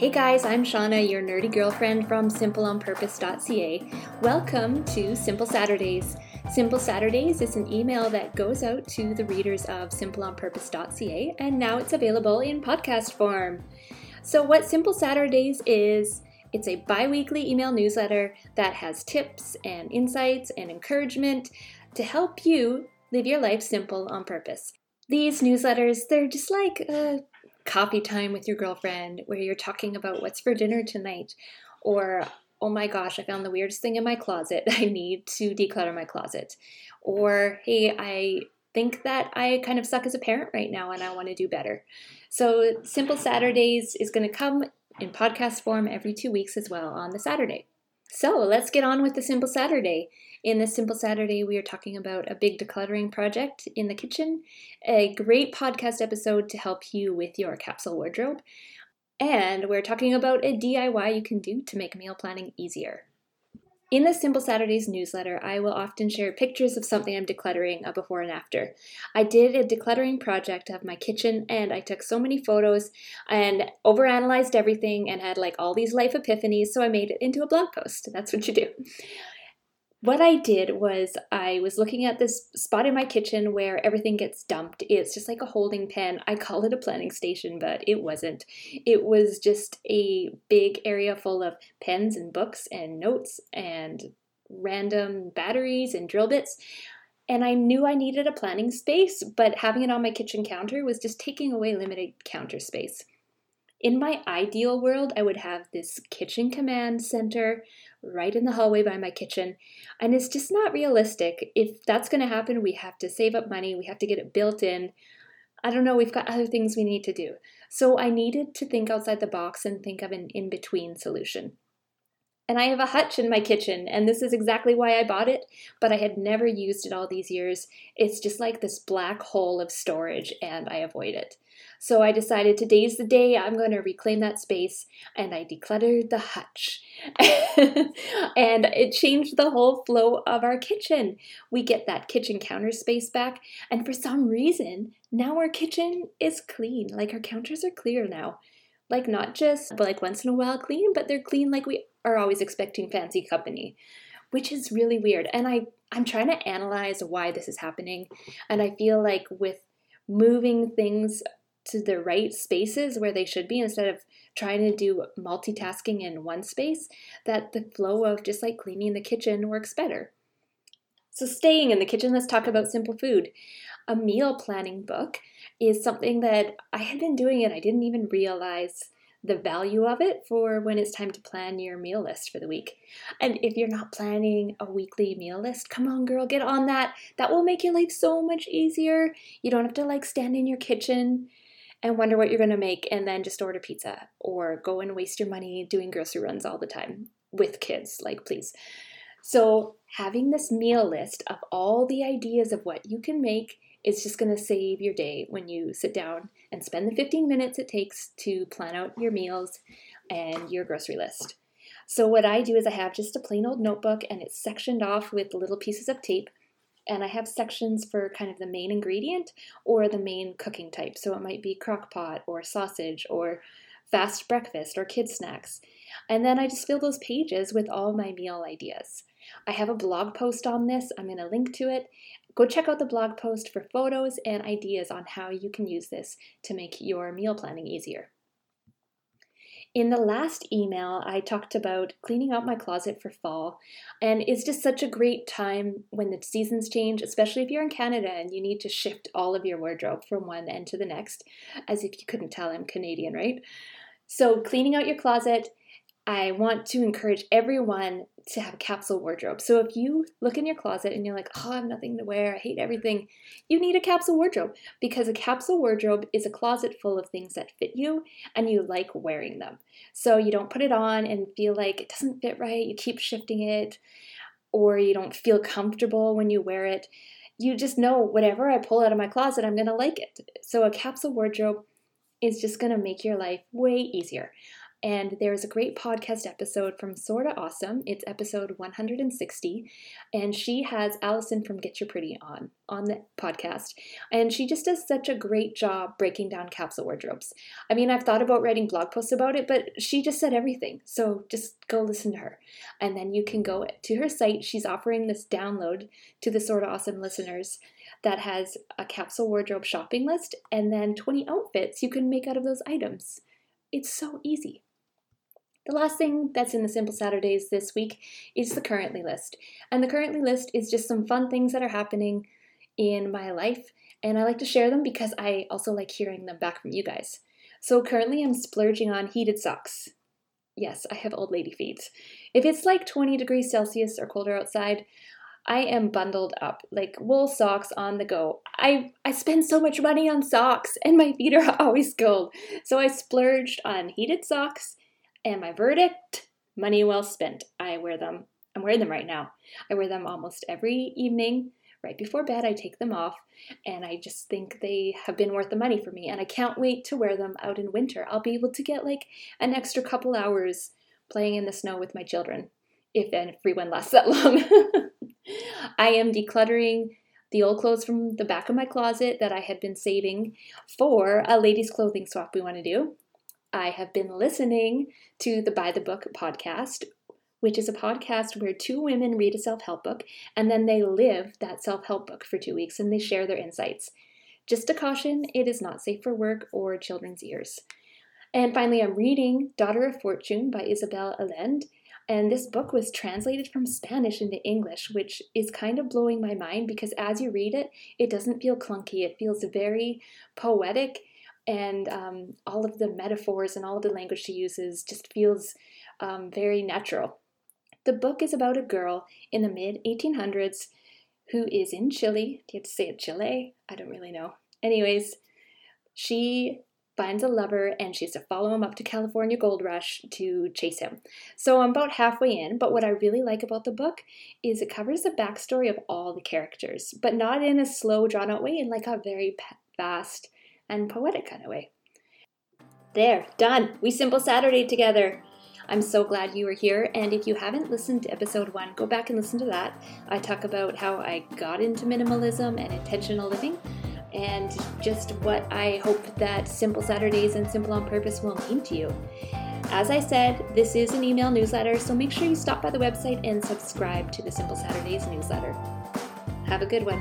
Hey guys, I'm Shauna, your nerdy girlfriend from simpleonpurpose.ca. Welcome to Simple Saturdays. Simple Saturdays is an email that goes out to the readers of simpleonpurpose.ca, and now it's available in podcast form. So, what Simple Saturdays is, it's a bi weekly email newsletter that has tips and insights and encouragement to help you live your life simple on purpose. These newsletters, they're just like a coffee time with your girlfriend where you're talking about what's for dinner tonight or oh my gosh, I found the weirdest thing in my closet. I need to declutter my closet. Or hey, I think that I kind of suck as a parent right now and I want to do better. So, Simple Saturdays is going to come in podcast form every two weeks as well on the Saturday. So, let's get on with the Simple Saturday. In this Simple Saturday, we are talking about a big decluttering project in the kitchen, a great podcast episode to help you with your capsule wardrobe, and we're talking about a DIY you can do to make meal planning easier. In the Simple Saturdays newsletter, I will often share pictures of something I'm decluttering a before and after. I did a decluttering project of my kitchen and I took so many photos and overanalyzed everything and had like all these life epiphanies, so I made it into a blog post. That's what you do what I did was I was looking at this spot in my kitchen where everything gets dumped. It's just like a holding pen. I call it a planning station, but it wasn't. It was just a big area full of pens and books and notes and random batteries and drill bits. And I knew I needed a planning space, but having it on my kitchen counter was just taking away limited counter space. In my ideal world, I would have this kitchen command center right in the hallway by my kitchen. And it's just not realistic. If that's going to happen, we have to save up money, we have to get it built in. I don't know, we've got other things we need to do. So I needed to think outside the box and think of an in between solution. And I have a hutch in my kitchen, and this is exactly why I bought it, but I had never used it all these years. It's just like this black hole of storage, and I avoid it. So I decided today's the day I'm going to reclaim that space, and I decluttered the hutch. and it changed the whole flow of our kitchen. We get that kitchen counter space back, and for some reason, now our kitchen is clean. Like our counters are clear now like not just but like once in a while clean, but they're clean like we are always expecting fancy company, which is really weird. And I I'm trying to analyze why this is happening, and I feel like with moving things to the right spaces where they should be instead of trying to do multitasking in one space, that the flow of just like cleaning the kitchen works better. So, staying in the kitchen, let's talk about simple food. A meal planning book is something that I had been doing and I didn't even realize the value of it for when it's time to plan your meal list for the week. And if you're not planning a weekly meal list, come on, girl, get on that. That will make your life so much easier. You don't have to like stand in your kitchen and wonder what you're going to make and then just order pizza or go and waste your money doing grocery runs all the time with kids. Like, please. So, having this meal list of all the ideas of what you can make is just going to save your day when you sit down and spend the 15 minutes it takes to plan out your meals and your grocery list. So, what I do is I have just a plain old notebook and it's sectioned off with little pieces of tape. And I have sections for kind of the main ingredient or the main cooking type. So, it might be crock pot or sausage or fast breakfast or kid snacks. And then I just fill those pages with all my meal ideas. I have a blog post on this. I'm going to link to it. Go check out the blog post for photos and ideas on how you can use this to make your meal planning easier. In the last email, I talked about cleaning out my closet for fall, and it's just such a great time when the seasons change, especially if you're in Canada and you need to shift all of your wardrobe from one end to the next. As if you couldn't tell, I'm Canadian, right? So, cleaning out your closet, I want to encourage everyone to have a capsule wardrobe. So if you look in your closet and you're like, oh, I have nothing to wear, I hate everything, you need a capsule wardrobe because a capsule wardrobe is a closet full of things that fit you and you like wearing them. So you don't put it on and feel like it doesn't fit right, you keep shifting it, or you don't feel comfortable when you wear it. You just know whatever I pull out of my closet, I'm gonna like it. So a capsule wardrobe is just gonna make your life way easier. And there's a great podcast episode from Sorta Awesome. It's episode 160. And she has Allison from Get Your Pretty on on the podcast. And she just does such a great job breaking down capsule wardrobes. I mean, I've thought about writing blog posts about it, but she just said everything. So just go listen to her. And then you can go to her site. She's offering this download to the Sorta Awesome listeners that has a capsule wardrobe shopping list and then 20 outfits you can make out of those items. It's so easy. The last thing that's in the Simple Saturdays this week is the currently list. And the currently list is just some fun things that are happening in my life, and I like to share them because I also like hearing them back from you guys. So currently I'm splurging on heated socks. Yes, I have old lady feet. If it's like 20 degrees Celsius or colder outside, I am bundled up, like wool socks on the go. I, I spend so much money on socks and my feet are always cold. So I splurged on heated socks and my verdict, money well spent. I wear them. I'm wearing them right now. I wear them almost every evening. Right before bed, I take them off, and I just think they have been worth the money for me. And I can't wait to wear them out in winter. I'll be able to get like an extra couple hours playing in the snow with my children, if everyone lasts that long. I am decluttering the old clothes from the back of my closet that I had been saving for a ladies' clothing swap we want to do. I have been listening to the By the Book podcast, which is a podcast where two women read a self help book and then they live that self help book for two weeks and they share their insights. Just a caution, it is not safe for work or children's ears. And finally, I'm reading Daughter of Fortune by Isabel Allende. And this book was translated from Spanish into English, which is kind of blowing my mind because as you read it, it doesn't feel clunky. It feels very poetic, and um, all of the metaphors and all of the language she uses just feels um, very natural. The book is about a girl in the mid 1800s who is in Chile. Do you have to say it Chile? I don't really know. Anyways, she finds a lover and she has to follow him up to California Gold Rush to chase him. So I'm about halfway in, but what I really like about the book is it covers the backstory of all the characters, but not in a slow, drawn out way, in like a very fast and poetic kind of way. There, done. We Simple Saturday together. I'm so glad you were here. And if you haven't listened to episode one, go back and listen to that. I talk about how I got into minimalism and intentional living and just what I hope that Simple Saturdays and Simple on Purpose will mean to you. As I said, this is an email newsletter, so make sure you stop by the website and subscribe to the Simple Saturdays newsletter. Have a good one.